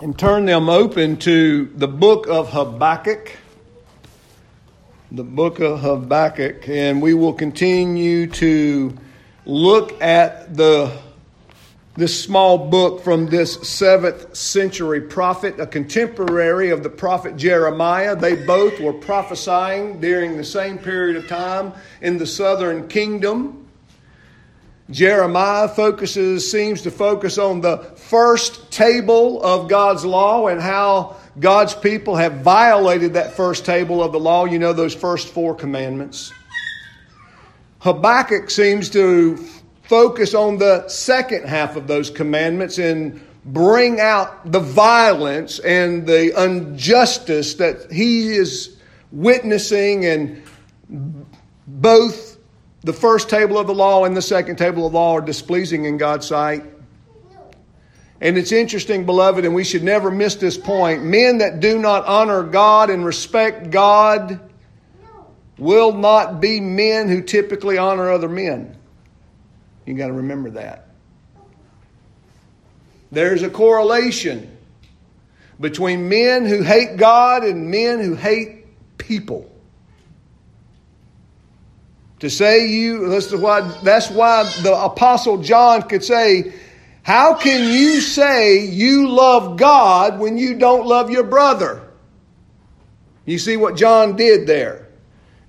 and turn them open to the book of Habakkuk. The book of Habakkuk, and we will continue to look at the this small book from this seventh century prophet, a contemporary of the prophet Jeremiah. They both were prophesying during the same period of time in the southern kingdom. Jeremiah focuses, seems to focus on the first table of God's law and how God's people have violated that first table of the law. You know, those first four commandments. Habakkuk seems to focus on the second half of those commandments and bring out the violence and the injustice that he is witnessing and both the first table of the law and the second table of the law are displeasing in God's sight. And it's interesting, beloved, and we should never miss this point. Men that do not honor God and respect God will not be men who typically honor other men. You got to remember that. There's a correlation between men who hate God and men who hate people. To say you, that's why, that's why the Apostle John could say, How can you say you love God when you don't love your brother? You see what John did there.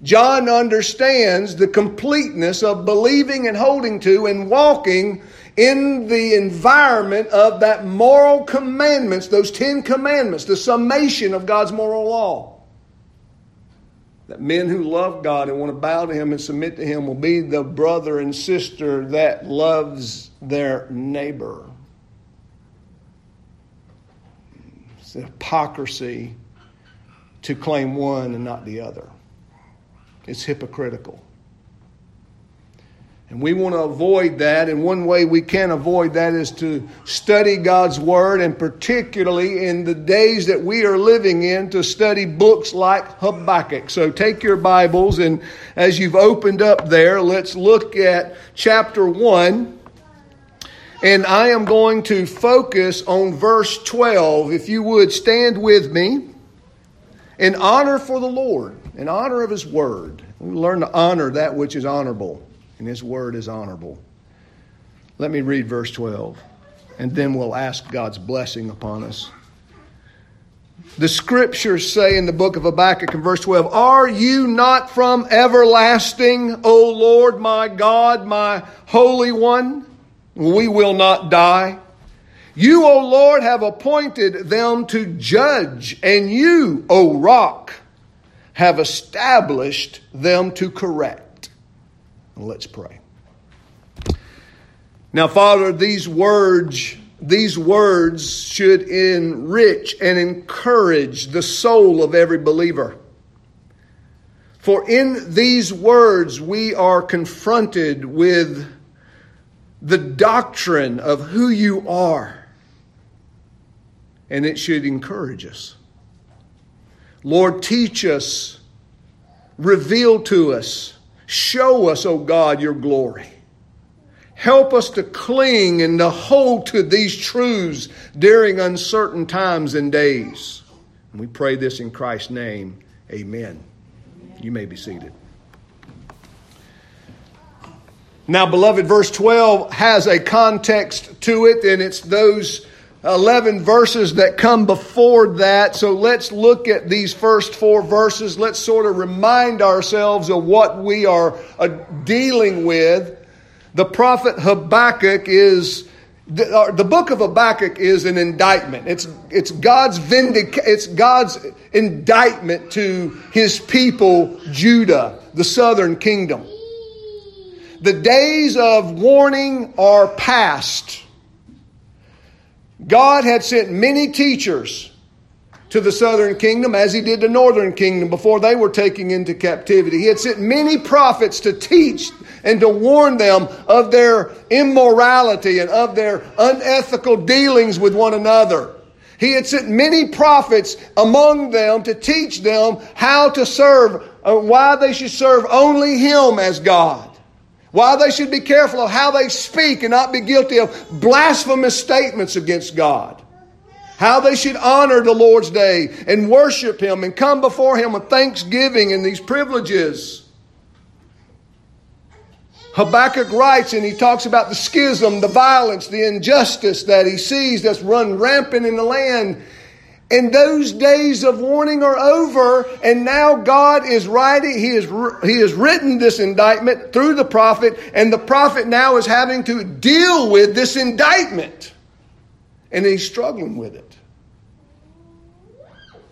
John understands the completeness of believing and holding to and walking in the environment of that moral commandments, those Ten Commandments, the summation of God's moral law. That men who love God and want to bow to Him and submit to Him will be the brother and sister that loves their neighbor. It's hypocrisy to claim one and not the other. It's hypocritical. And we want to avoid that. And one way we can avoid that is to study God's Word, and particularly in the days that we are living in, to study books like Habakkuk. So take your Bibles, and as you've opened up there, let's look at chapter 1. And I am going to focus on verse 12. If you would stand with me in honor for the Lord in honor of His Word. We learn to honor that which is honorable, and His Word is honorable. Let me read verse 12, and then we'll ask God's blessing upon us. The scriptures say in the book of Habakkuk in verse 12, Are you not from everlasting, O Lord my God, my Holy One? We will not die. You, O Lord, have appointed them to judge, and you, O rock, have established them to correct. Let's pray. Now, Father, these words, these words should enrich and encourage the soul of every believer. For in these words, we are confronted with the doctrine of who you are, and it should encourage us. Lord, teach us, reveal to us, show us, O God, your glory. Help us to cling and to hold to these truths during uncertain times and days. And we pray this in Christ's name. Amen. You may be seated. Now, beloved, verse 12 has a context to it, and it's those 11 verses that come before that. So let's look at these first four verses. Let's sort of remind ourselves of what we are uh, dealing with. The prophet Habakkuk is. Uh, the book of Habakkuk is an indictment. It's, it's, God's vindic- it's God's indictment to his people, Judah, the southern kingdom. The days of warning are past. God had sent many teachers to the southern kingdom as he did the northern kingdom before they were taken into captivity. He had sent many prophets to teach and to warn them of their immorality and of their unethical dealings with one another. He had sent many prophets among them to teach them how to serve, uh, why they should serve only Him as God. Why they should be careful of how they speak and not be guilty of blasphemous statements against God. how they should honor the Lord's day and worship Him and come before Him with thanksgiving and these privileges. Habakkuk writes and he talks about the schism, the violence, the injustice that he sees that's run rampant in the land. And those days of warning are over, and now God is writing, he, is, he has written this indictment through the prophet, and the prophet now is having to deal with this indictment. And he's struggling with it.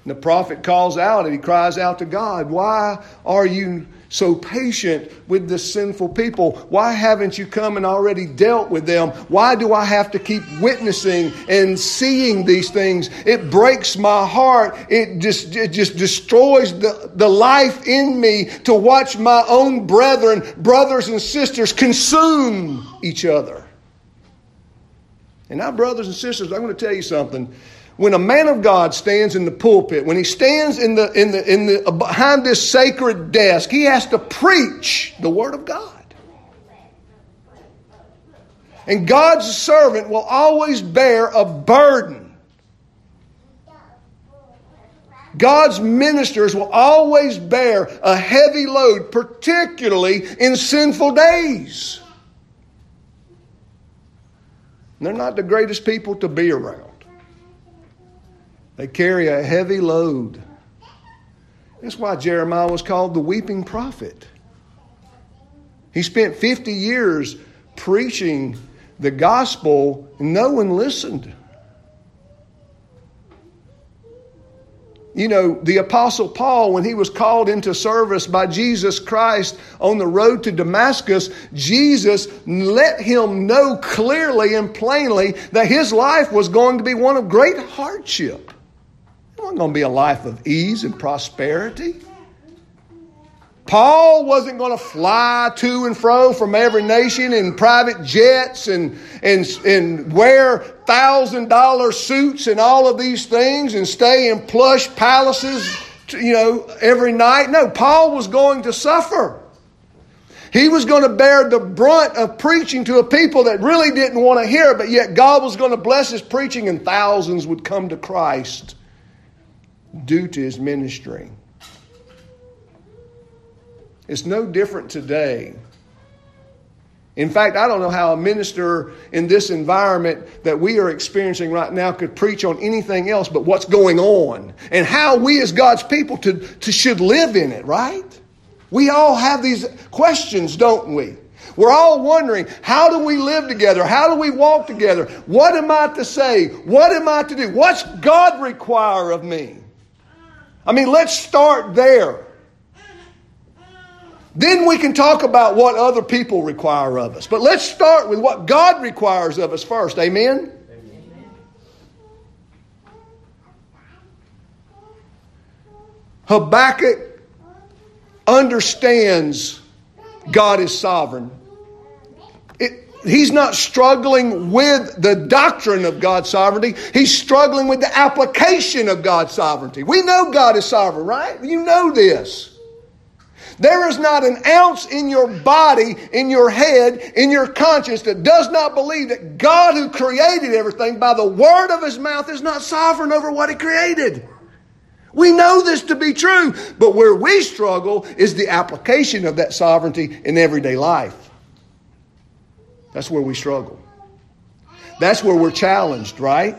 And the prophet calls out and he cries out to God, Why are you so patient with the sinful people? Why haven't you come and already dealt with them? Why do I have to keep witnessing and seeing these things? It breaks my heart. It just, it just destroys the, the life in me to watch my own brethren, brothers and sisters consume each other. And now, brothers and sisters, I'm going to tell you something when a man of God stands in the pulpit, when he stands in the, in the, in the, uh, behind this sacred desk, he has to preach the Word of God. And God's servant will always bear a burden. God's ministers will always bear a heavy load, particularly in sinful days. they're not the greatest people to be around. They carry a heavy load. That's why Jeremiah was called the weeping prophet. He spent 50 years preaching the gospel, and no one listened. You know, the Apostle Paul, when he was called into service by Jesus Christ on the road to Damascus, Jesus let him know clearly and plainly that his life was going to be one of great hardship. Wasn't going to be a life of ease and prosperity. Paul wasn't going to fly to and fro from every nation in private jets and, and, and wear thousand dollar suits and all of these things and stay in plush palaces, you know, every night. No, Paul was going to suffer. He was going to bear the brunt of preaching to a people that really didn't want to hear, but yet God was going to bless his preaching and thousands would come to Christ due to his ministry. It's no different today. In fact, I don't know how a minister in this environment that we are experiencing right now could preach on anything else but what's going on and how we as God's people to, to should live in it, right? We all have these questions, don't we? We're all wondering, how do we live together? How do we walk together? What am I to say? What am I to do? What's God require of me? I mean, let's start there. Then we can talk about what other people require of us. But let's start with what God requires of us first. Amen? Amen. Habakkuk understands God is sovereign. He's not struggling with the doctrine of God's sovereignty. He's struggling with the application of God's sovereignty. We know God is sovereign, right? You know this. There is not an ounce in your body, in your head, in your conscience that does not believe that God, who created everything by the word of his mouth, is not sovereign over what he created. We know this to be true, but where we struggle is the application of that sovereignty in everyday life. That's where we struggle. That's where we're challenged, right?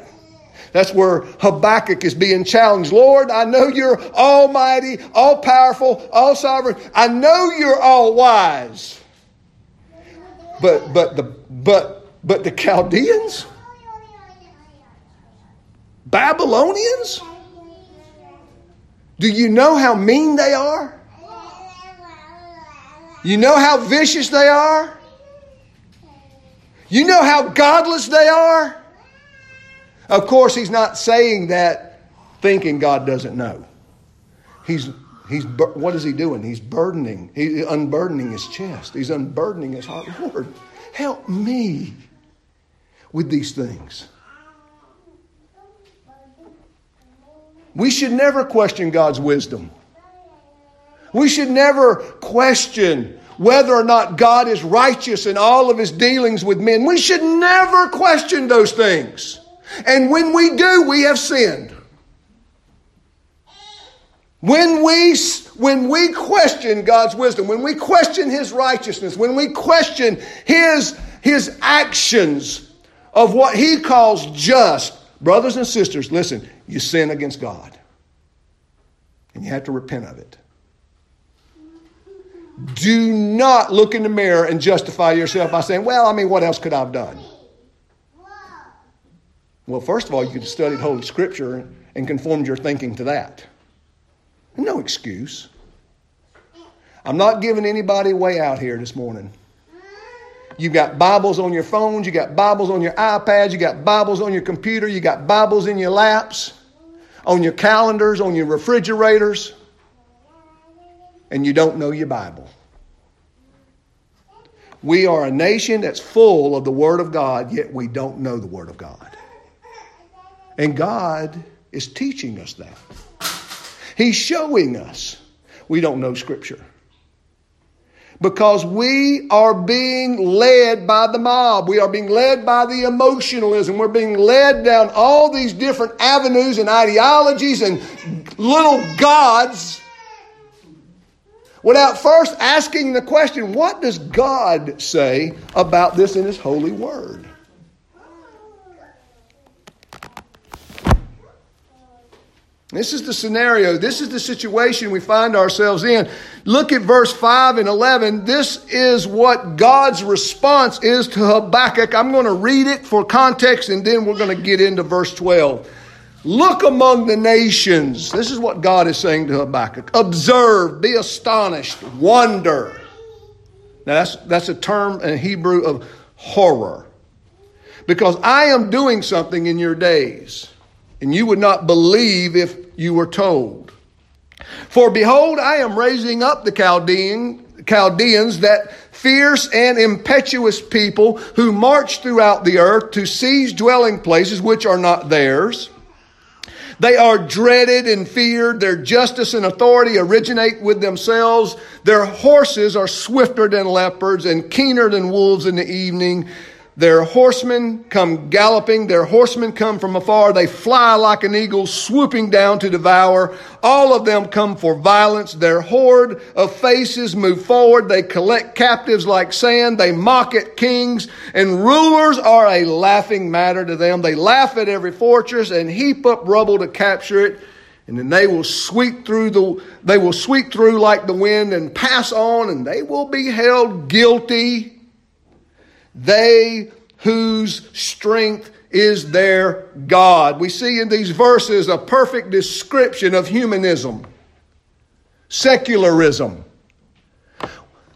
That's where Habakkuk is being challenged. Lord, I know you're almighty, all powerful, all sovereign. I know you're all wise. But but the but but the Chaldeans? Babylonians? Do you know how mean they are? You know how vicious they are? You know how godless they are? Of course, he's not saying that thinking God doesn't know. He's, he's, what is he doing? He's burdening, he's unburdening his chest. He's unburdening his heart. Lord, help me with these things. We should never question God's wisdom. We should never question whether or not God is righteous in all of his dealings with men. We should never question those things. And when we do, we have sinned. When we, when we question God's wisdom, when we question His righteousness, when we question His, His actions of what He calls just, brothers and sisters, listen, you sin against God. And you have to repent of it. Do not look in the mirror and justify yourself by saying, well, I mean, what else could I have done? Well, first of all, you could have studied Holy Scripture and conformed your thinking to that. No excuse. I'm not giving anybody a way out here this morning. You've got Bibles on your phones, you got Bibles on your iPads, you got Bibles on your computer, you got Bibles in your laps, on your calendars, on your refrigerators, and you don't know your Bible. We are a nation that's full of the Word of God, yet we don't know the Word of God. And God is teaching us that. He's showing us we don't know Scripture. Because we are being led by the mob. We are being led by the emotionalism. We're being led down all these different avenues and ideologies and little gods without first asking the question what does God say about this in His holy word? This is the scenario. This is the situation we find ourselves in. Look at verse 5 and 11. This is what God's response is to Habakkuk. I'm going to read it for context and then we're going to get into verse 12. Look among the nations. This is what God is saying to Habakkuk. Observe, be astonished, wonder. Now, that's, that's a term in Hebrew of horror. Because I am doing something in your days and you would not believe if you were told. For behold, I am raising up the Chaldean, Chaldeans, that fierce and impetuous people who march throughout the earth to seize dwelling places which are not theirs. They are dreaded and feared. Their justice and authority originate with themselves. Their horses are swifter than leopards and keener than wolves in the evening. Their horsemen come galloping. Their horsemen come from afar. They fly like an eagle, swooping down to devour. All of them come for violence. Their horde of faces move forward. They collect captives like sand. They mock at kings, and rulers are a laughing matter to them. They laugh at every fortress and heap up rubble to capture it. And then they will sweep through the, they will sweep through like the wind and pass on, and they will be held guilty they whose strength is their God. We see in these verses a perfect description of humanism, secularism.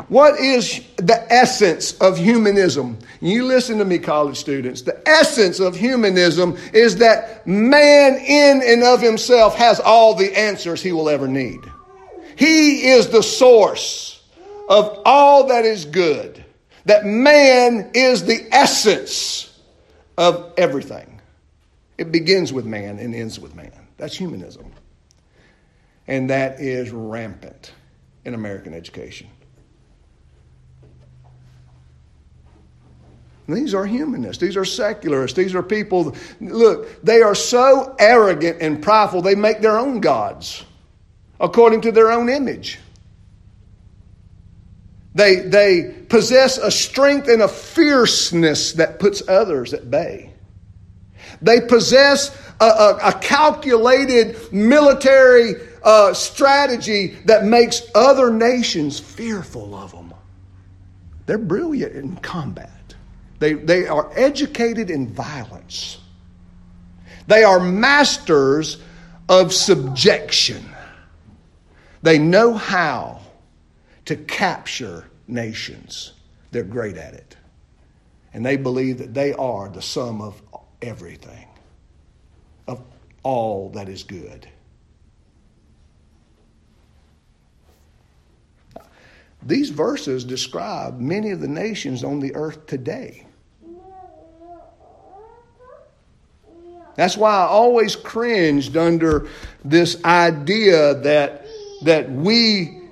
What is the essence of humanism? You listen to me, college students. The essence of humanism is that man, in and of himself, has all the answers he will ever need. He is the source of all that is good that man is the essence of everything. It begins with man and ends with man. That's humanism. And that is rampant in American education. These are humanists. These are secularists. These are people, look, they are so arrogant and prideful, they make their own gods according to their own image. They, they possess a strength and a fierceness that puts others at bay. They possess a, a, a calculated military uh, strategy that makes other nations fearful of them. They're brilliant in combat. They, they are educated in violence. They are masters of subjection. They know how to capture nations. They're great at it. And they believe that they are the sum of everything, of all that is good. These verses describe many of the nations on the earth today. That's why I always cringed under this idea that, that we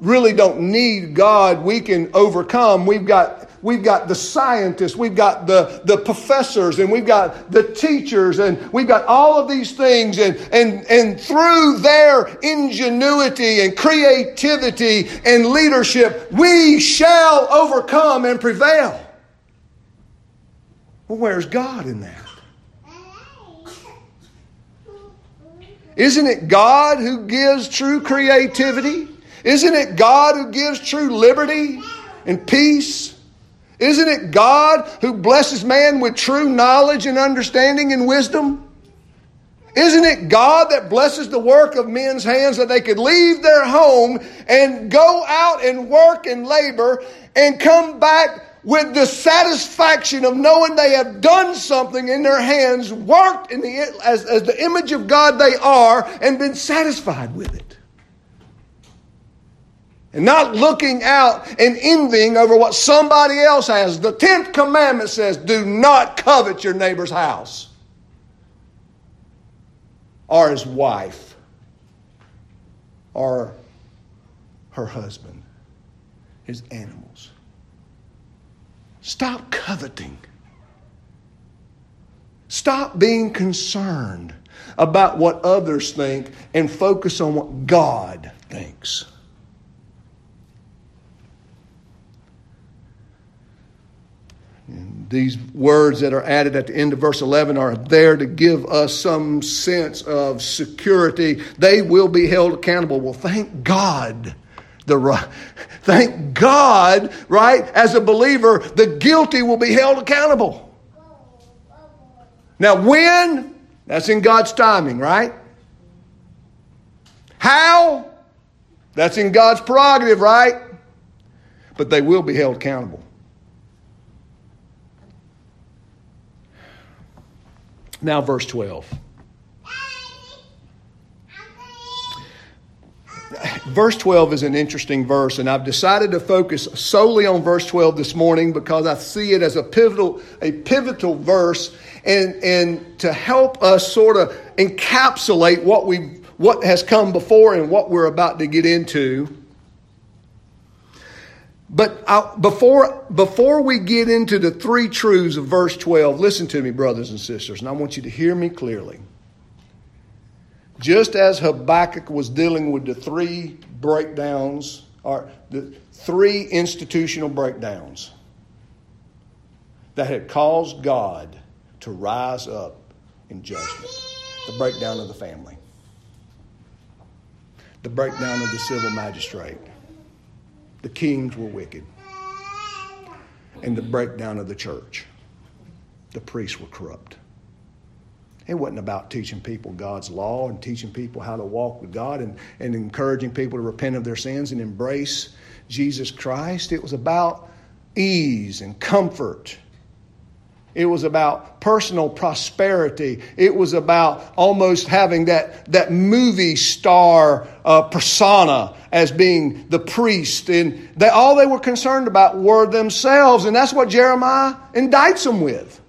really don't need God, we can overcome. We've got we've got the scientists, we've got the, the professors, and we've got the teachers, and we've got all of these things. And, and, and through their ingenuity and creativity and leadership, we shall overcome and prevail. Well, where's God in that? Isn't it God who gives true creativity? Isn't it God who gives true liberty and peace? Isn't it God who blesses man with true knowledge and understanding and wisdom? Isn't it God that blesses the work of men's hands that they could leave their home and go out and work and labor and come back with the satisfaction of knowing they have done something in their hands, worked in the, as, as the image of God they are, and been satisfied with it? And not looking out and envying over what somebody else has. The 10th commandment says, Do not covet your neighbor's house or his wife or her husband, his animals. Stop coveting. Stop being concerned about what others think and focus on what God thinks. These words that are added at the end of verse 11 are there to give us some sense of security. They will be held accountable. Well, thank God. The, thank God, right? As a believer, the guilty will be held accountable. Now, when? That's in God's timing, right? How? That's in God's prerogative, right? But they will be held accountable. Now, verse 12. Verse 12 is an interesting verse, and I've decided to focus solely on verse 12 this morning because I see it as a pivotal, a pivotal verse and, and to help us sort of encapsulate what we what has come before and what we're about to get into. But I, before, before we get into the three truths of verse 12, listen to me, brothers and sisters, and I want you to hear me clearly. Just as Habakkuk was dealing with the three breakdowns, or the three institutional breakdowns that had caused God to rise up in judgment the breakdown of the family, the breakdown of the civil magistrate the kings were wicked, and the breakdown of the church. The priests were corrupt. It wasn't about teaching people God's law and teaching people how to walk with God and, and encouraging people to repent of their sins and embrace Jesus Christ. It was about ease and comfort it was about personal prosperity. It was about almost having that, that movie star uh, persona as being the priest. And they, all they were concerned about were themselves. And that's what Jeremiah indicts them with.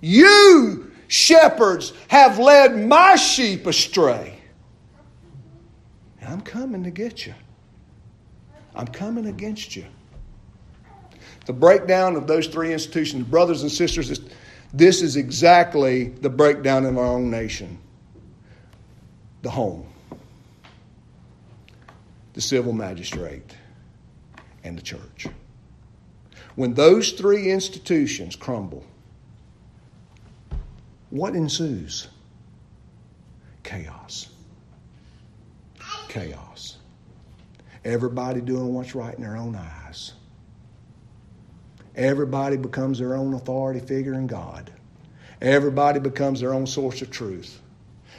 You, shepherds, have led my sheep astray. And I'm coming to get you. I'm coming against you the breakdown of those three institutions, brothers and sisters, this is exactly the breakdown of our own nation the home, the civil magistrate, and the church. When those three institutions crumble, what ensues? Chaos. Chaos. Everybody doing what's right in their own eyes. Everybody becomes their own authority figure in God. Everybody becomes their own source of truth.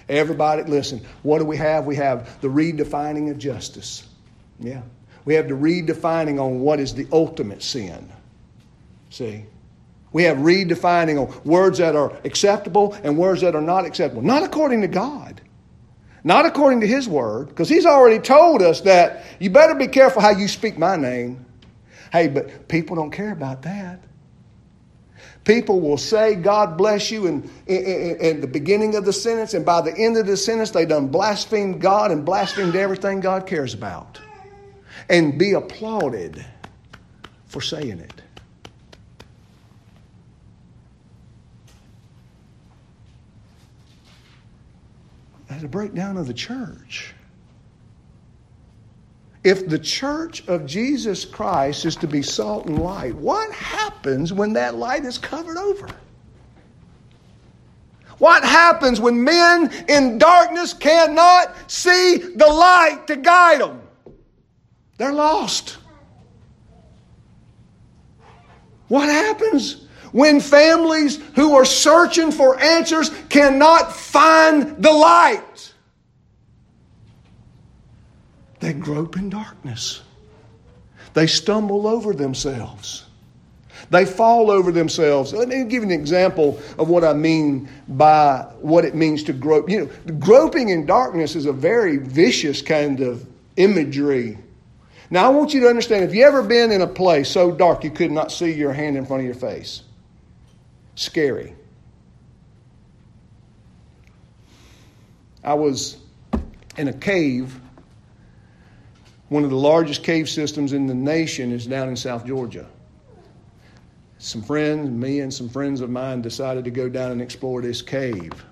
Everybody, listen, what do we have? We have the redefining of justice. Yeah. We have the redefining on what is the ultimate sin. See? We have redefining on words that are acceptable and words that are not acceptable. Not according to God. Not according to His Word, because He's already told us that you better be careful how you speak my name. Hey, but people don't care about that. People will say, God bless you, in, in, in, the beginning of the sentence, and by the end of the sentence, they done blasphemed God and blasphemed everything God cares about. And be applauded for saying it. That's a breakdown of the church. If the church of Jesus Christ is to be salt and light, what happens when that light is covered over? What happens when men in darkness cannot see the light to guide them? They're lost. What happens when families who are searching for answers cannot find the light? They grope in darkness. They stumble over themselves. They fall over themselves. Let me give you an example of what I mean by what it means to grope. You know, groping in darkness is a very vicious kind of imagery. Now, I want you to understand if you ever been in a place so dark you could not see your hand in front of your face, scary. I was in a cave. One of the largest cave systems in the nation is down in South Georgia some friends, me and some friends of mine decided to go down and explore this cave.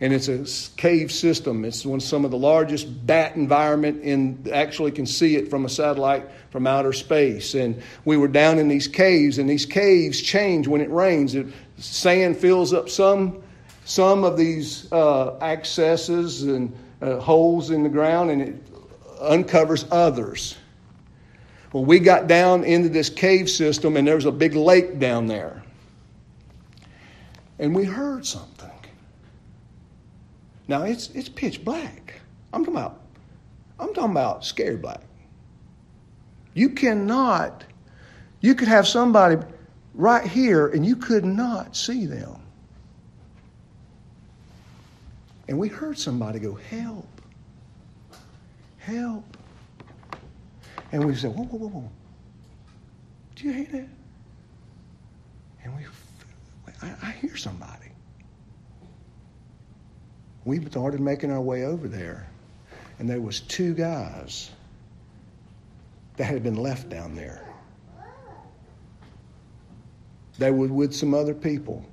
And it's a cave system. It's one of some of the largest bat environment in actually can see it from a satellite from outer space. And we were down in these caves, and these caves change when it rains. It, sand fills up some some of these uh, accesses and uh, holes in the ground, and it uncovers others. Well, we got down into this cave system, and there was a big lake down there. And we heard something. Now it's it's pitch black. I'm talking about I'm talking about scary black. You cannot you could have somebody right here and you could not see them. And we heard somebody go, Help. Help. And we said, whoa, whoa, whoa, whoa. Do you hear that? And we, I, I hear somebody. We started making our way over there, and there was two guys that had been left down there. They were with some other people,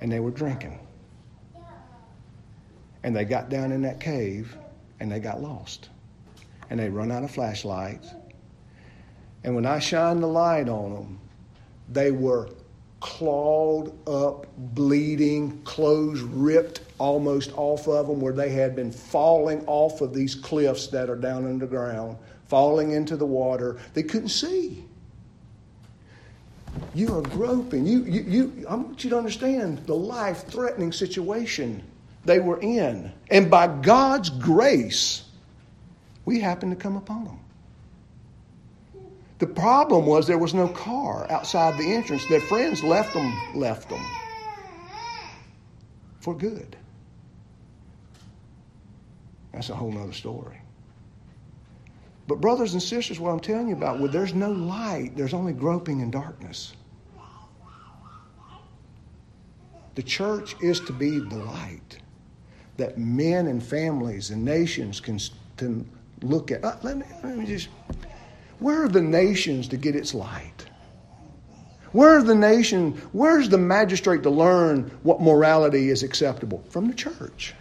and they were drinking. And they got down in that cave, and they got lost and they run out of flashlights. And when I shined the light on them, they were clawed up, bleeding, clothes ripped almost off of them, where they had been falling off of these cliffs that are down underground, falling into the water. They couldn't see. You are groping. You, you, you, I want you to understand the life threatening situation they were in. And by God's grace, we happened to come upon them. The problem was there was no car outside the entrance. Their friends left them, left them for good. That's a whole nother story. But, brothers and sisters, what I'm telling you about, where there's no light, there's only groping in darkness. The church is to be the light that men and families and nations can, can look at. Uh, let, me, let me just. Where are the nations to get its light? Where are the nation? Where's the magistrate to learn what morality is acceptable? From the church.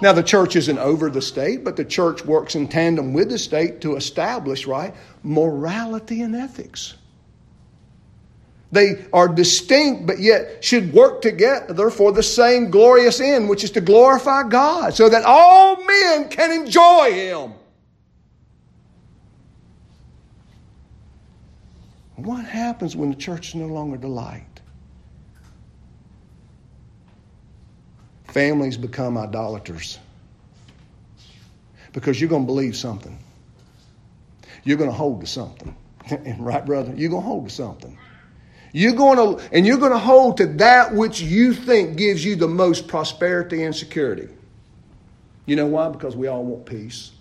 Now, the church isn't over the state, but the church works in tandem with the state to establish, right, morality and ethics. They are distinct, but yet should work together for the same glorious end, which is to glorify God, so that all men can enjoy Him. What happens when the church is no longer the light? Families become idolaters because you're going to believe something. You're going to hold to something. right, brother? You're going to hold to something. You're going to, and you're going to hold to that which you think gives you the most prosperity and security. You know why? Because we all want peace.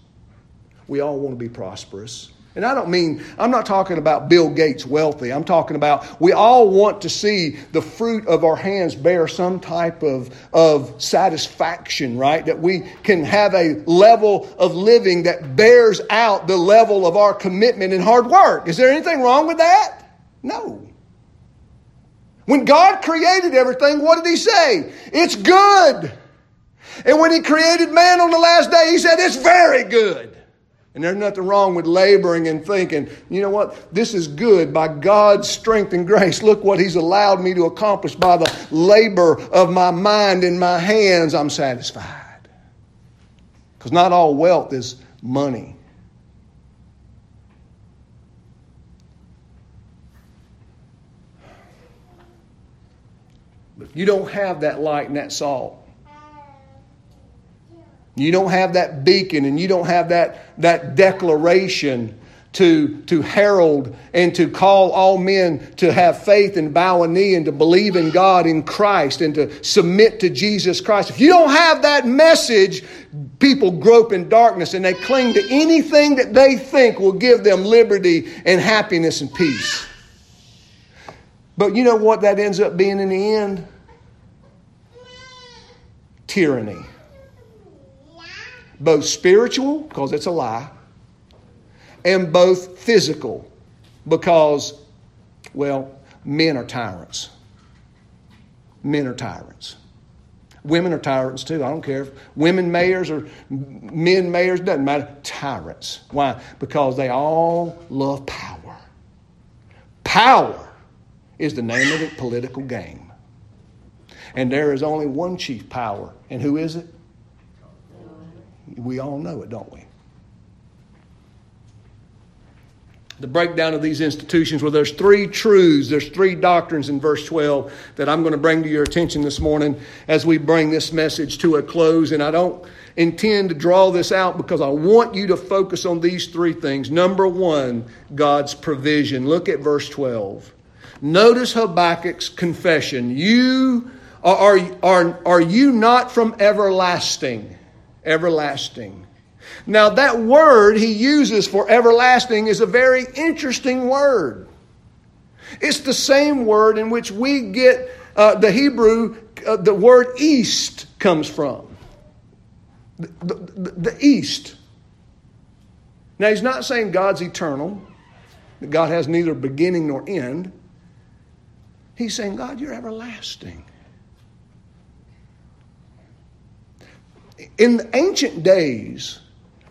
We all want to be prosperous. And I don't mean, I'm not talking about Bill Gates wealthy. I'm talking about we all want to see the fruit of our hands bear some type of, of satisfaction, right? That we can have a level of living that bears out the level of our commitment and hard work. Is there anything wrong with that? No. When God created everything, what did He say? It's good. And when He created man on the last day, He said, It's very good. And there's nothing wrong with laboring and thinking, you know what? This is good by God's strength and grace. Look what He's allowed me to accomplish by the labor of my mind and my hands. I'm satisfied. Because not all wealth is money. You don't have that light and that salt, you don't have that beacon and you don't have that, that declaration to, to herald and to call all men to have faith and bow a knee and to believe in God in Christ and to submit to Jesus Christ. If you don't have that message, people grope in darkness and they cling to anything that they think will give them liberty and happiness and peace. But you know what that ends up being in the end? Tyranny both spiritual, because it's a lie, and both physical, because, well, men are tyrants. Men are tyrants. Women are tyrants too. I don't care if women mayors or men mayors, doesn't matter. Tyrants. Why? Because they all love power. Power is the name of the political game. And there is only one chief power. And who is it? We all know it, don't we? The breakdown of these institutions, well, there's three truths, there's three doctrines in verse 12 that I'm going to bring to your attention this morning as we bring this message to a close. And I don't intend to draw this out because I want you to focus on these three things. Number one, God's provision. Look at verse 12. Notice Habakkuk's confession. You are, are, are you not from everlasting? everlasting. Now, that word he uses for everlasting is a very interesting word. It's the same word in which we get uh, the Hebrew, uh, the word east comes from. The, the, the, east. Now, he's not saying God's eternal, that God has neither beginning nor end. He's saying, God, you're everlasting. In ancient days,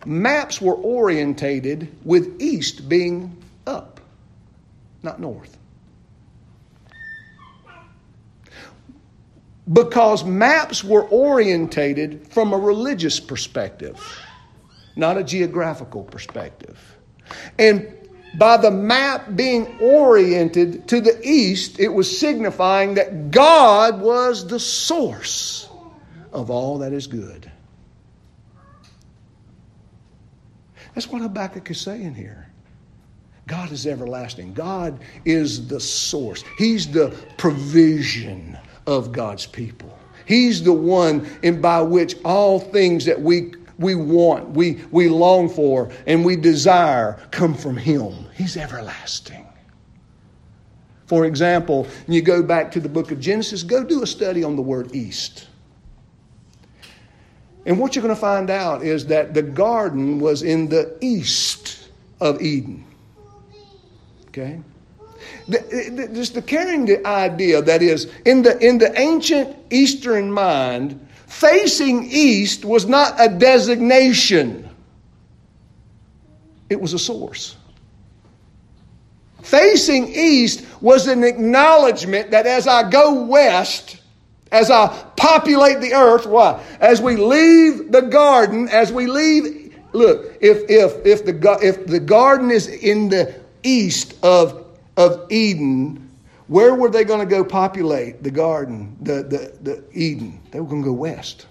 maps were orientated with east being up, not north. Because maps were orientated from a religious perspective, not a geographical perspective. And by the map being oriented to the east, it was signifying that God was the source of all that is good. That's what Habakkuk is saying here. God is everlasting. God is the source. He's the provision of God's people. He's the one in by which all things that we we want, we, we long for, and we desire come from Him. He's everlasting. For example, you go back to the book of Genesis, go do a study on the word east. And what you're going to find out is that the garden was in the east of Eden. Okay? Just the carrying the idea that is, in the, in the ancient Eastern mind, facing east was not a designation, it was a source. Facing east was an acknowledgement that as I go west, as I populate the earth, why? As we leave the garden, as we leave, look, if, if, if, the, if the garden is in the east of, of Eden, where were they going to go populate the garden, the, the, the Eden? They were going to go west.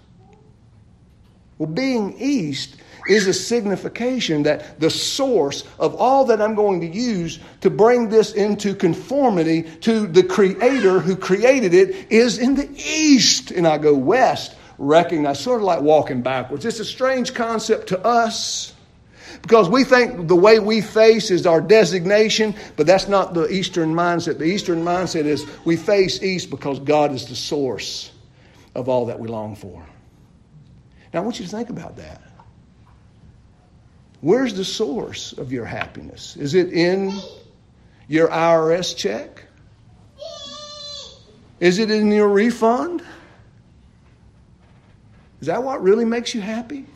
Well, being east is a signification that the source of all that I'm going to use to bring this into conformity to the Creator who created it is in the east. And I go west, recognize, sort of like walking backwards. It's a strange concept to us. because we think the way we face is our designation, but that's not the Eastern mindset. The Eastern mindset is we face east because God is the source of all that we long for. Now, I want you to think about that. Where's the source of your happiness? Is it in your IRS check? Is it in your refund? Is that what really makes you happy?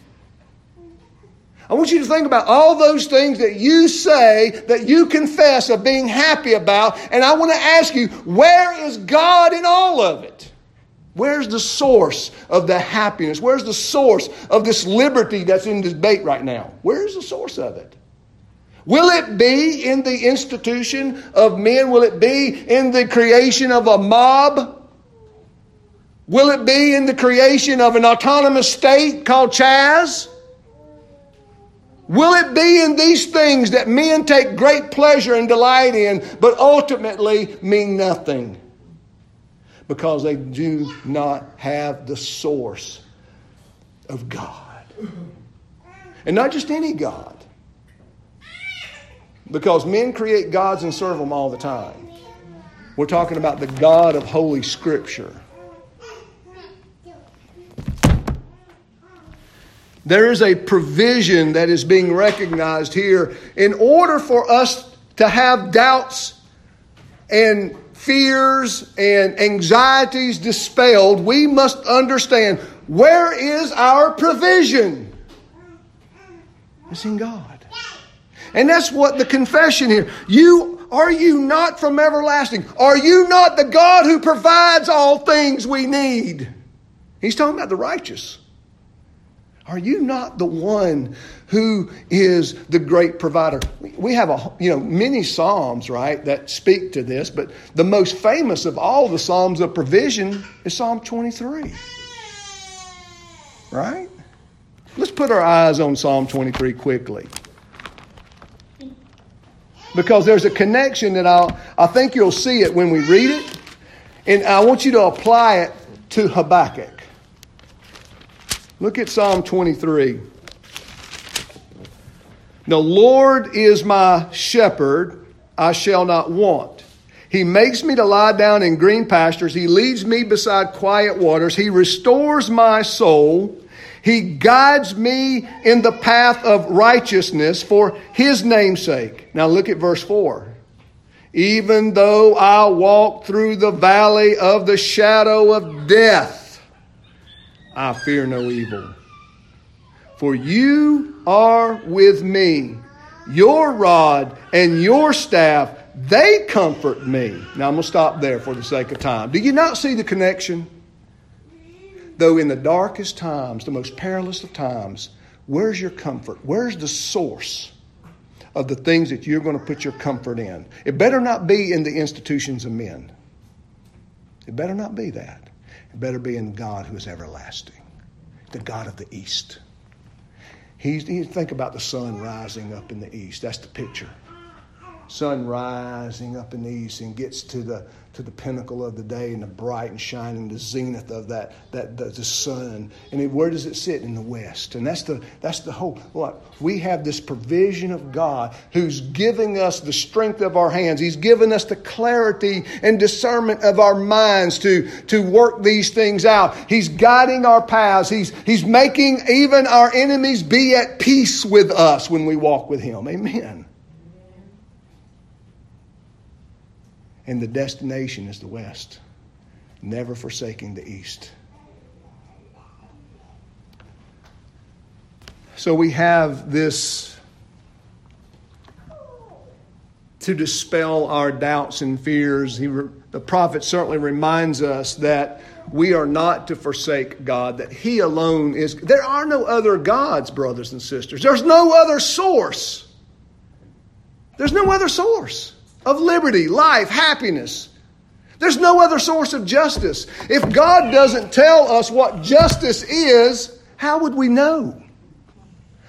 I want you to think about all those things that you say, that you confess of being happy about, and I want to ask you, where is God in all of it? Where's the source of the happiness? Where's the source of this liberty that's in debate right now? Where's the source of it? Will it be in the institution of men? Will it be in the creation of a mob? Will it be in the creation of an autonomous state called Chaz? Will it be in these things that men take great pleasure and delight in, but ultimately mean nothing? Because they do not have the source of God. And not just any God. Because men create gods and serve them all the time. We're talking about the God of Holy Scripture. There is a provision that is being recognized here. In order for us to have doubts and fears and anxieties dispelled, we must understand where is our provision? It's in God. And that's what the confession here. You are you not from everlasting? Are you not the God who provides all things we need? He's talking about the righteous. Are you not the one who is the great provider? We have a you know many psalms, right, that speak to this, but the most famous of all the psalms of provision is Psalm 23. Right? Let's put our eyes on Psalm 23 quickly. Because there's a connection that I'll, I think you'll see it when we read it. And I want you to apply it to Habakkuk. Look at Psalm 23. The Lord is my shepherd, I shall not want. He makes me to lie down in green pastures. He leads me beside quiet waters. He restores my soul. He guides me in the path of righteousness for his name's sake. Now look at verse 4. Even though I walk through the valley of the shadow of death, I fear no evil. For you are with me. Your rod and your staff, they comfort me. Now I'm going to stop there for the sake of time. Do you not see the connection? Though in the darkest times, the most perilous of times, where's your comfort? Where's the source of the things that you're going to put your comfort in? It better not be in the institutions of men. It better not be that. It better be in God who is everlasting, the God of the East. He's, he, think about the sun rising up in the east. That's the picture. Sun rising up in the east and gets to the to the pinnacle of the day and the bright and shining, the zenith of that, that the, the sun. And it, where does it sit? In the west. And that's the that's the whole what we have this provision of God who's giving us the strength of our hands. He's given us the clarity and discernment of our minds to, to work these things out. He's guiding our paths. He's he's making even our enemies be at peace with us when we walk with him. Amen. And the destination is the West, never forsaking the East. So we have this to dispel our doubts and fears. He, the prophet certainly reminds us that we are not to forsake God, that He alone is. There are no other gods, brothers and sisters. There's no other source. There's no other source of liberty, life, happiness. There's no other source of justice. If God doesn't tell us what justice is, how would we know?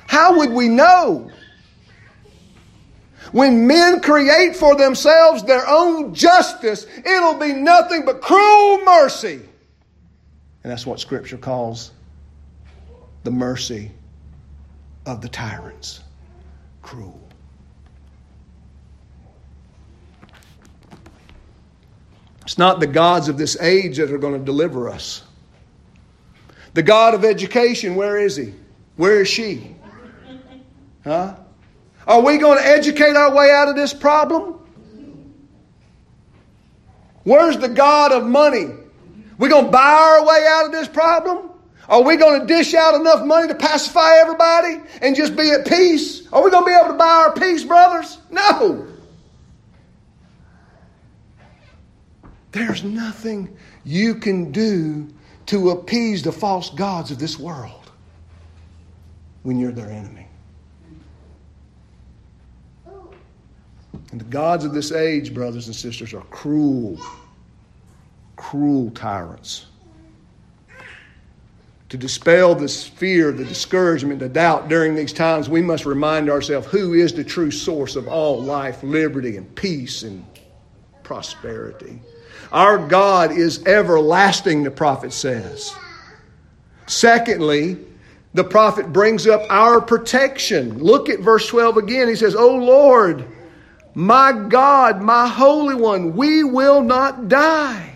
How would we know? When men create for themselves their own justice, it'll be nothing but cruel mercy. And that's what Scripture calls the mercy of the tyrants. cruel. It's not the gods of this age that are going to deliver us. The God of education, where is he? Where is she? Huh? Are we going to educate our way out of this problem? Where's the God of money? We going to buy our way out of this problem? Are we going to dish out enough money to pacify everybody and just be at peace? Are we going to be able to buy our peace, brothers? No. There's nothing you can do to appease the false gods of this world when you're their enemy. And the gods of this age, brothers and sisters, are cruel, cruel tyrants. To dispel this fear, the discouragement, the doubt during these times, we must remind ourselves who is the true source of all life, liberty, and peace and prosperity. Our God is everlasting, the prophet says. Secondly, the prophet brings up our protection. Look at verse 12 again. He says, O Lord, my God, my Holy One, we will not die.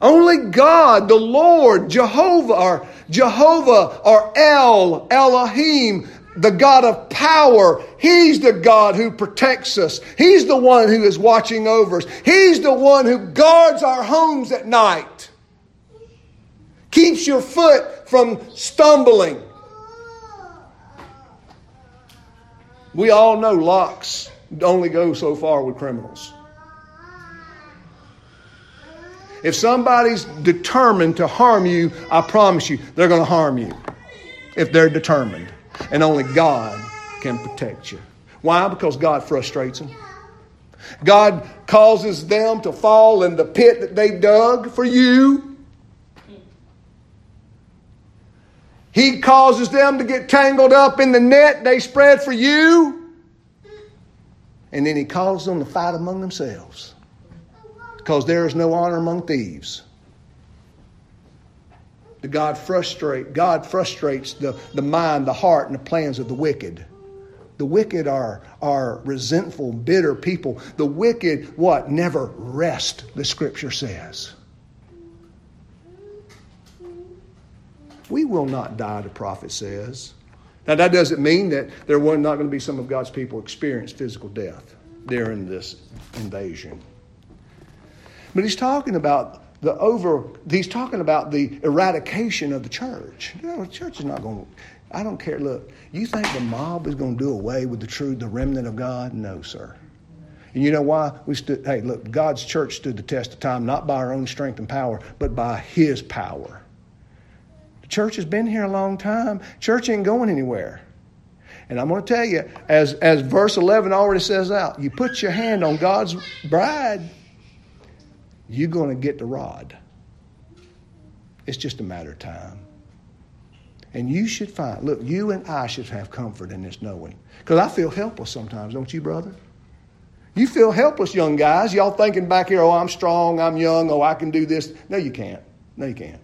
Only God, the Lord, Jehovah, or Jehovah, or El, Elohim, the God of power. He's the God who protects us. He's the one who is watching over us. He's the one who guards our homes at night. Keeps your foot from stumbling. We all know locks only go so far with criminals. If somebody's determined to harm you, I promise you, they're going to harm you if they're determined. And only God can protect you. Why? Because God frustrates them. God causes them to fall in the pit that they dug for you. He causes them to get tangled up in the net they spread for you. And then he causes them to fight among themselves. Because there is no honor among thieves. God frustrate God frustrates the, the mind, the heart, and the plans of the wicked. The wicked are, are resentful, bitter people. The wicked, what? Never rest, the scripture says. We will not die, the prophet says. Now, that doesn't mean that there were not going to be some of God's people experience physical death during this invasion. But he's talking about the over, he's talking about the eradication of the church. Know, the church is not going to, I don't care. Look, you think the mob is going to do away with the truth, the remnant of God? No, sir. And you know why? We stood, hey, look, God's church stood the test of time, not by our own strength and power, but by his power. The church has been here a long time. Church ain't going anywhere. And I'm going to tell you, as, as verse 11 already says out, you put your hand on God's bride, you're going to get the rod. It's just a matter of time. And you should find, look, you and I should have comfort in this knowing. Because I feel helpless sometimes, don't you, brother? You feel helpless, young guys. Y'all thinking back here, oh, I'm strong, I'm young, oh, I can do this. No, you can't. No, you can't.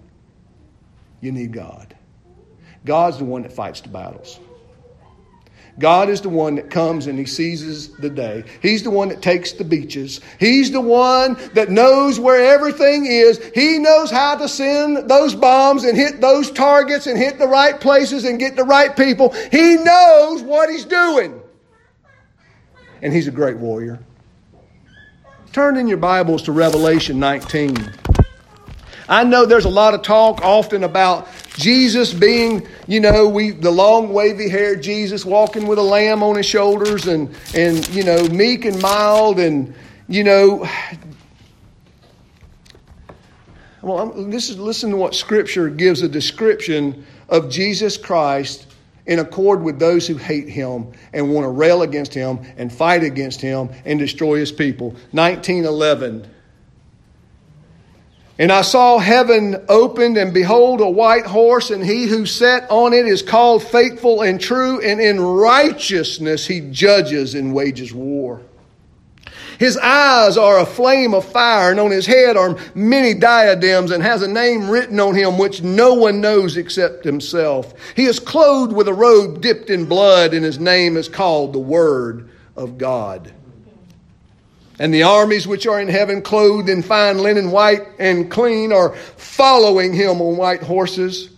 You need God. God's the one that fights the battles. God is the one that comes and he seizes the day. He's the one that takes the beaches. He's the one that knows where everything is. He knows how to send those bombs and hit those targets and hit the right places and get the right people. He knows what he's doing. And he's a great warrior. Turn in your Bibles to Revelation 19. I know there's a lot of talk often about Jesus being, you know, we the long wavy haired Jesus walking with a lamb on his shoulders and and you know meek and mild and you know. Well, this is listen to what Scripture gives a description of Jesus Christ in accord with those who hate him and want to rail against him and fight against him and destroy his people. 1911. And I saw heaven opened, and behold, a white horse, and he who sat on it is called faithful and true, and in righteousness he judges and wages war. His eyes are a flame of fire, and on his head are many diadems, and has a name written on him which no one knows except himself. He is clothed with a robe dipped in blood, and his name is called the Word of God. And the armies which are in heaven, clothed in fine linen, white and clean, are following him on white horses.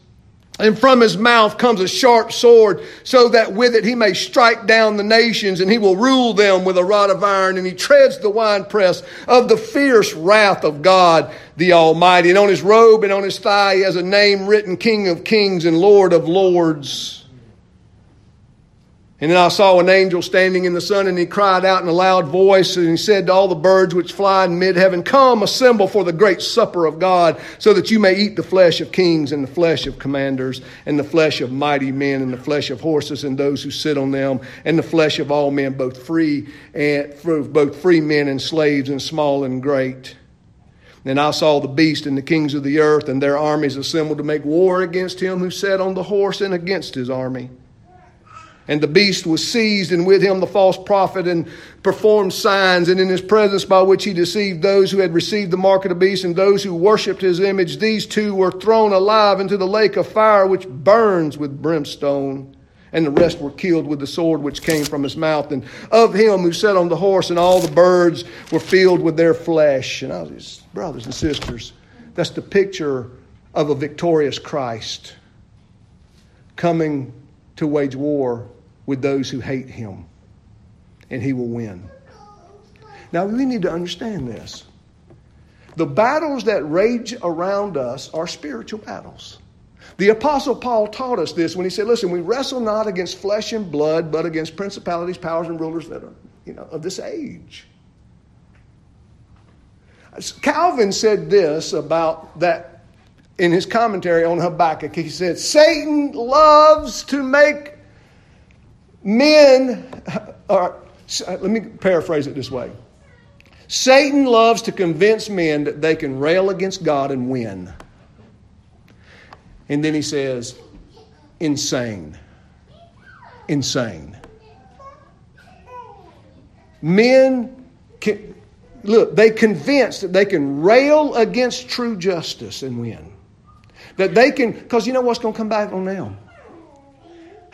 And from his mouth comes a sharp sword, so that with it he may strike down the nations, and he will rule them with a rod of iron, and he treads the winepress of the fierce wrath of God the Almighty. And on his robe and on his thigh he has a name written King of Kings and Lord of Lords. And then I saw an angel standing in the sun, and he cried out in a loud voice, and he said to all the birds which fly in mid heaven, Come, assemble for the great supper of God, so that you may eat the flesh of kings, and the flesh of commanders, and the flesh of mighty men, and the flesh of horses, and those who sit on them, and the flesh of all men, both free and both free men and slaves, and small and great. Then I saw the beast and the kings of the earth, and their armies assembled to make war against him who sat on the horse and against his army. And the beast was seized, and with him the false prophet, and performed signs, and in his presence by which he deceived those who had received the mark of the beast and those who worshipped his image. These two were thrown alive into the lake of fire, which burns with brimstone. And the rest were killed with the sword which came from his mouth. And of him who sat on the horse, and all the birds were filled with their flesh. And I was, his brothers and sisters, that's the picture of a victorious Christ coming to wage war with those who hate him, and he will win. Now, we need to understand this. The battles that rage around us are spiritual battles. The Apostle Paul taught us this when he said, Listen, we wrestle not against flesh and blood, but against principalities, powers, and rulers that are, you know, of this age. Calvin said this about that in his commentary on Habakkuk. He said, Satan loves to make men, or, uh, let me paraphrase it this way Satan loves to convince men that they can rail against God and win. And then he says, insane. Insane. Men can, look, they convinced that they can rail against true justice and win. That they can, because you know what's going to come back on them?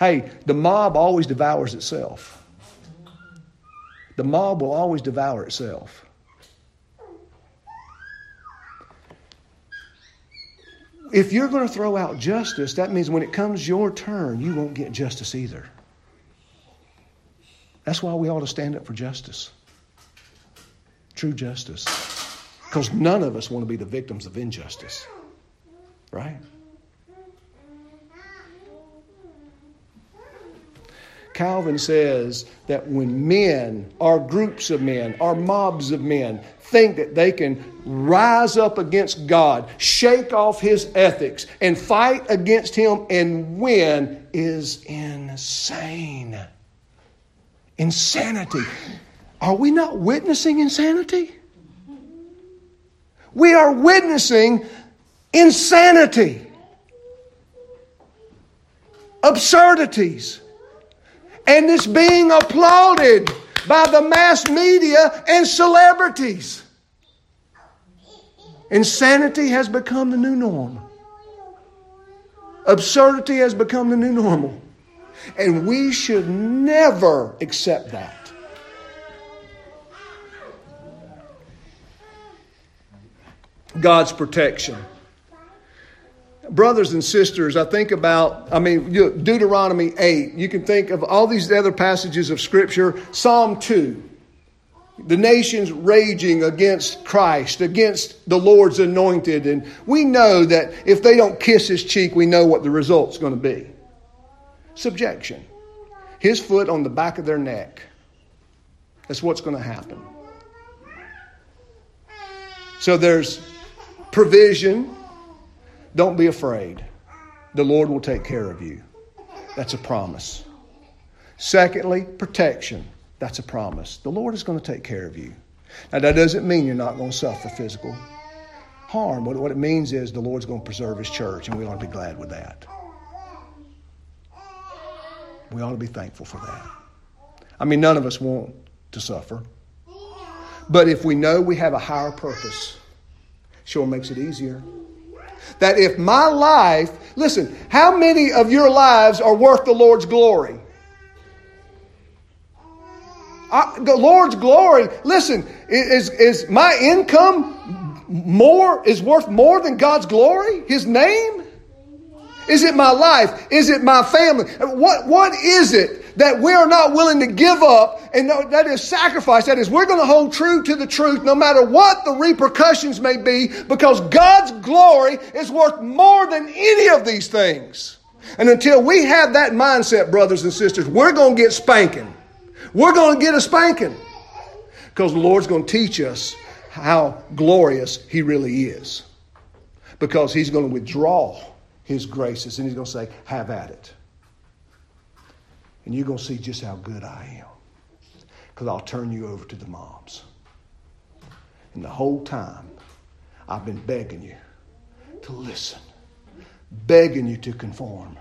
Hey, the mob always devours itself. The mob will always devour itself. If you're going to throw out justice, that means when it comes your turn, you won't get justice either. That's why we ought to stand up for justice. True justice. Because none of us want to be the victims of injustice. Right? Calvin says that when men, or groups of men, or mobs of men, think that they can rise up against God, shake off his ethics, and fight against him and win is insane. Insanity. Are we not witnessing insanity? We are witnessing insanity, absurdities and it's being applauded by the mass media and celebrities. Insanity has become the new norm. Absurdity has become the new normal. And we should never accept that. God's protection brothers and sisters, I think about, I mean, Deuteronomy 8. You can think of all these other passages of Scripture. Psalm 2. The nations raging against Christ, against the Lord's anointed. And we know that if they don't kiss his cheek, we know what the result's going to be subjection. His foot on the back of their neck. That's what's going to happen. So there's provision, don't be afraid. The Lord will take care of you. That's a promise. Secondly, protection. That's a promise. The Lord is going to take care of you. Now, that doesn't mean you're not going to suffer physical harm. What, it means is the Lord's going to preserve His church, and we ought to be glad with that. We ought to be thankful for that. I mean, none of us want to suffer. But if we know we have a higher purpose, sure makes it easier. That if my life, listen, how many of your lives are worth the Lord's glory? I, the Lord's glory, listen, is, is my income more, is worth more than God's glory? His name? Is it my life? Is it my family? What, what is it that we are not willing to give up? And that is sacrifice. That is, we're going to hold true to the truth no matter what the repercussions may be because God's glory is worth more than any of these things. And until we have that mindset, brothers and sisters, we're going to get spanking. We're going to get a spanking because the Lord's going to teach us how glorious He really is. Because He's going to withdraw His graces and He's going to say, Have at it. And you're going to see just how good I am. Because I'll turn you over to the moms. And the whole time, I've been begging you to listen, begging you to conform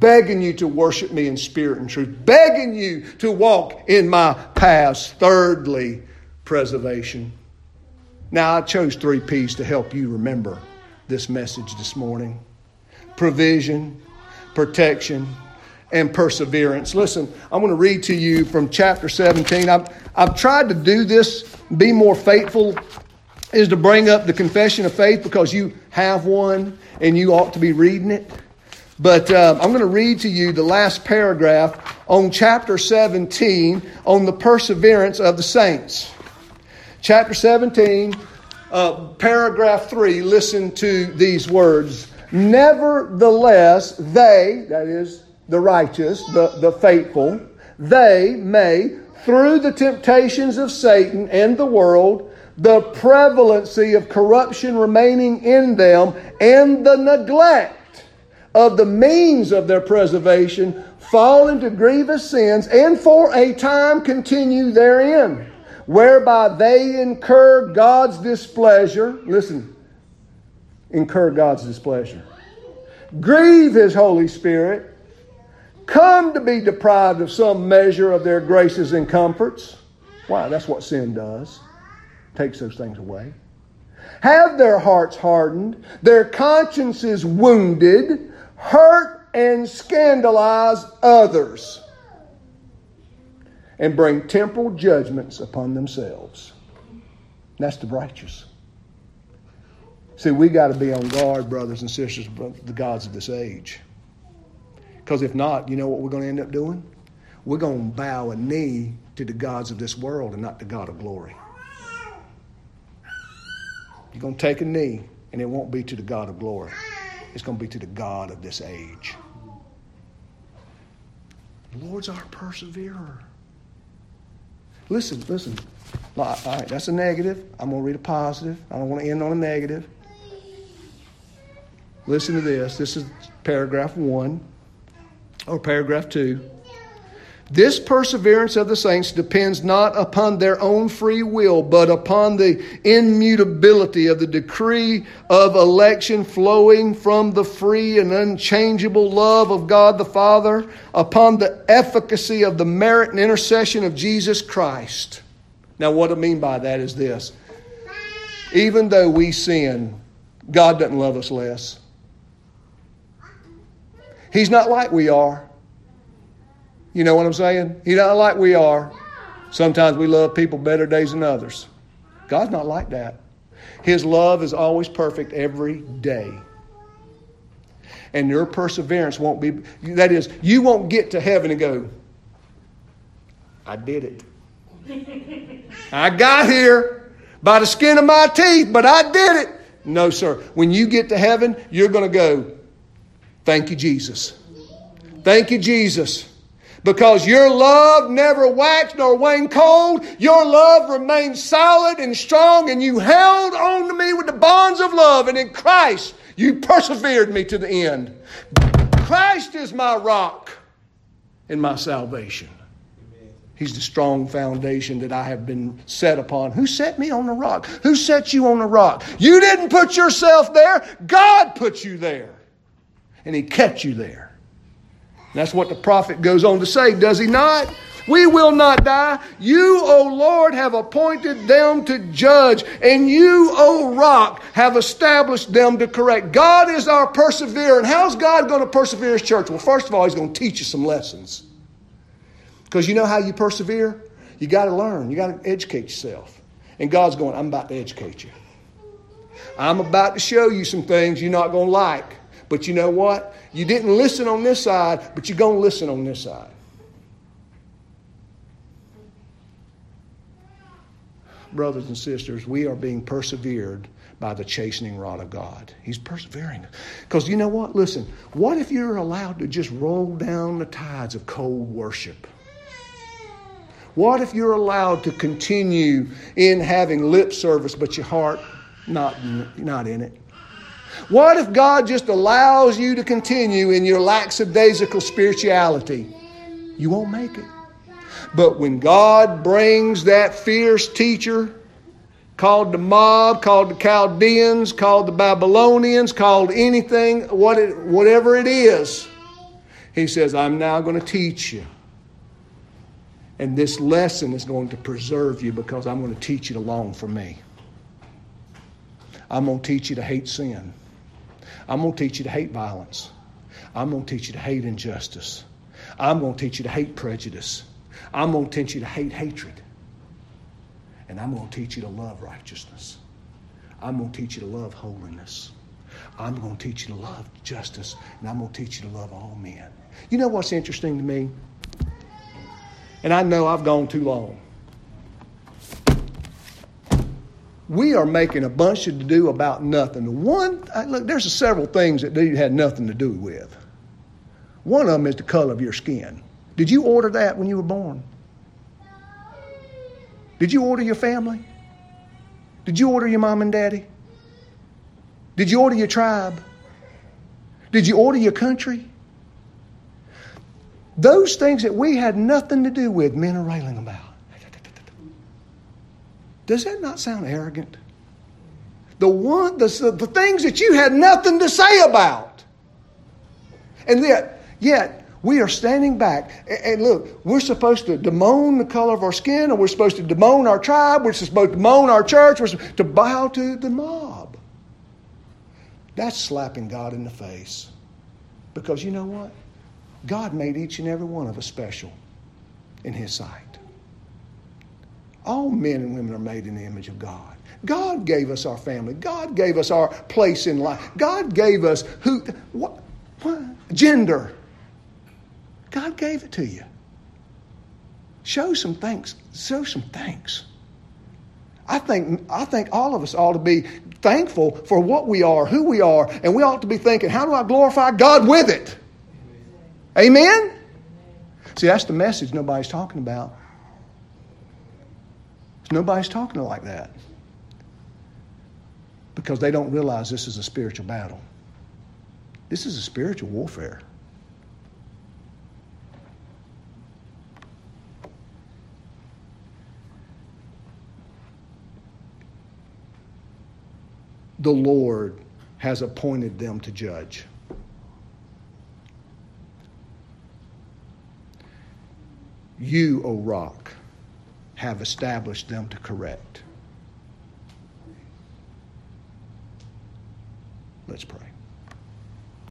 begging you to worship me in spirit and truth, begging you to walk in my paths. Thirdly, preservation. Now, I chose three P's to help you remember this message this morning provision, protection, and perseverance. Listen, I'm going to read to you from chapter 17. I've, I've tried to do this, be more faithful, is to bring up the confession of faith because you have one and you ought to be reading it. But uh, I'm going to read to you the last paragraph on chapter 17 on the perseverance of the saints. Chapter 17, uh, paragraph 3, listen to these words. Nevertheless, they, that is, the righteous, the, the faithful, they may, through the temptations of Satan and the world, the prevalency of corruption remaining in them, and the neglect of the means of their preservation fall into grievous sins and for a time continue therein, whereby they incur God's displeasure. Listen, incur God's displeasure. Grieve His Holy Spirit. Come to be deprived of some measure of their graces and comforts. Why? That's what sin does. Takes those things away. Have their hearts hardened, their consciences wounded, hurt and scandalize others, and bring temporal judgments upon themselves. That's the righteous. See, we got to be on guard, brothers and sisters, the gods of this age. Because if not, you know what we're going to end up doing? We're going to bow a knee to the gods of this world and not the God of glory. You're going to take a knee, and it won't be to the God of glory. It's going to be to the God of this age. The Lord's our perseverer. Listen, listen. All right, that's a negative. I'm going to read a positive. I don't want to end on a negative. Listen to this. This is paragraph one or paragraph two. This perseverance of the saints depends not upon their own free will, but upon the immutability of the decree of election flowing from the free and unchangeable love of God the Father, upon the efficacy of the merit and intercession of Jesus Christ. Now, what I mean by that is this even though we sin, God doesn't love us less. He's not like we are. You know what I'm saying? He's not like we are. Sometimes we love people better days than others. God's not like that. His love is always perfect every day. And your perseverance won't be, that is, you won't get to heaven and go, I did it. I got here by the skin of my teeth, but I did it. No, sir. When you get to heaven, you're going to go, Thank you, Jesus. Thank you, Jesus because your love never waxed nor waned cold. Your love remained solid and strong, and you held on to me with the bonds of love. And in Christ, you persevered me to the end. Christ is my rock and my salvation. He's the strong foundation that I have been set upon. Who set me on the rock? Who set you on the rock? You didn't put yourself there. God put you there. And He kept you there. That's what the prophet goes on to say, does he not? We will not die. You, O Lord, have appointed them to judge, and you, O rock, have established them to correct. God is our perseverer. And how's God going to persevere his church? Well, first of all, he's going to teach you some lessons. Because you know how you persevere? You got to learn, you got to educate yourself. And God's going, I'm about to educate you. I'm about to show you some things you're not going to like. But you know what? You didn't listen on this side, but you're going to listen on this side. Brothers and sisters, we are being persevered by the chastening rod of God. He's persevering. Because you know what? Listen, what if you're allowed to just roll down the tides of cold worship? What if you're allowed to continue in having lip service, but your heart not, not in it? What if God just allows you to continue in your lackadaisical spirituality? You won't make it. But when God brings that fierce teacher, called the mob, called the Chaldeans, called the Babylonians, called anything, what it, whatever it is, he says, I'm now going to teach you. And this lesson is going to preserve you because I'm going to teach you to long for me. I'm going to teach you to hate sin. I'm going to teach you to hate violence. I'm going to teach you to hate injustice. I'm going to teach you to hate prejudice. I'm going to teach you to hate hatred. And I'm going to teach you to love righteousness. I'm going to teach you to love holiness. I'm going to teach you to love justice. And I'm going to teach you to love all men. You know what's interesting to me? And I know I've gone too long. We are making a bunch of to do about nothing. One, look, there's several things that you had nothing to do with. One of them is the color of your skin. Did you order that when you were born? Did you order your family? Did you order your mom and daddy? Did you order your tribe? Did you order your country? Those things that we had nothing to do with, men are railing about. Does that not sound arrogant? The one, the, the things that you had nothing to say about. And yet, yet, we are standing back. And look, we're supposed to bemoan the color of our skin, or we're supposed to bemoan our tribe, we're supposed to bemoan our church, we're supposed to bow to the mob. That's slapping God in the face. Because you know what? God made each and every one of us special in His sight. All men and women are made in the image of God. God gave us our family. God gave us our place in life. God gave us who, what, what gender. God gave it to you. Show some thanks. Show some thanks. I think, I think all of us ought to be thankful for what we are, who we are, and we ought to be thinking, how do I glorify God with it? Amen? See, that's the message nobody's talking about. Nobody's talking like that because they don't realize this is a spiritual battle. This is a spiritual warfare. The Lord has appointed them to judge. You, O rock, have established them to correct. Let's pray.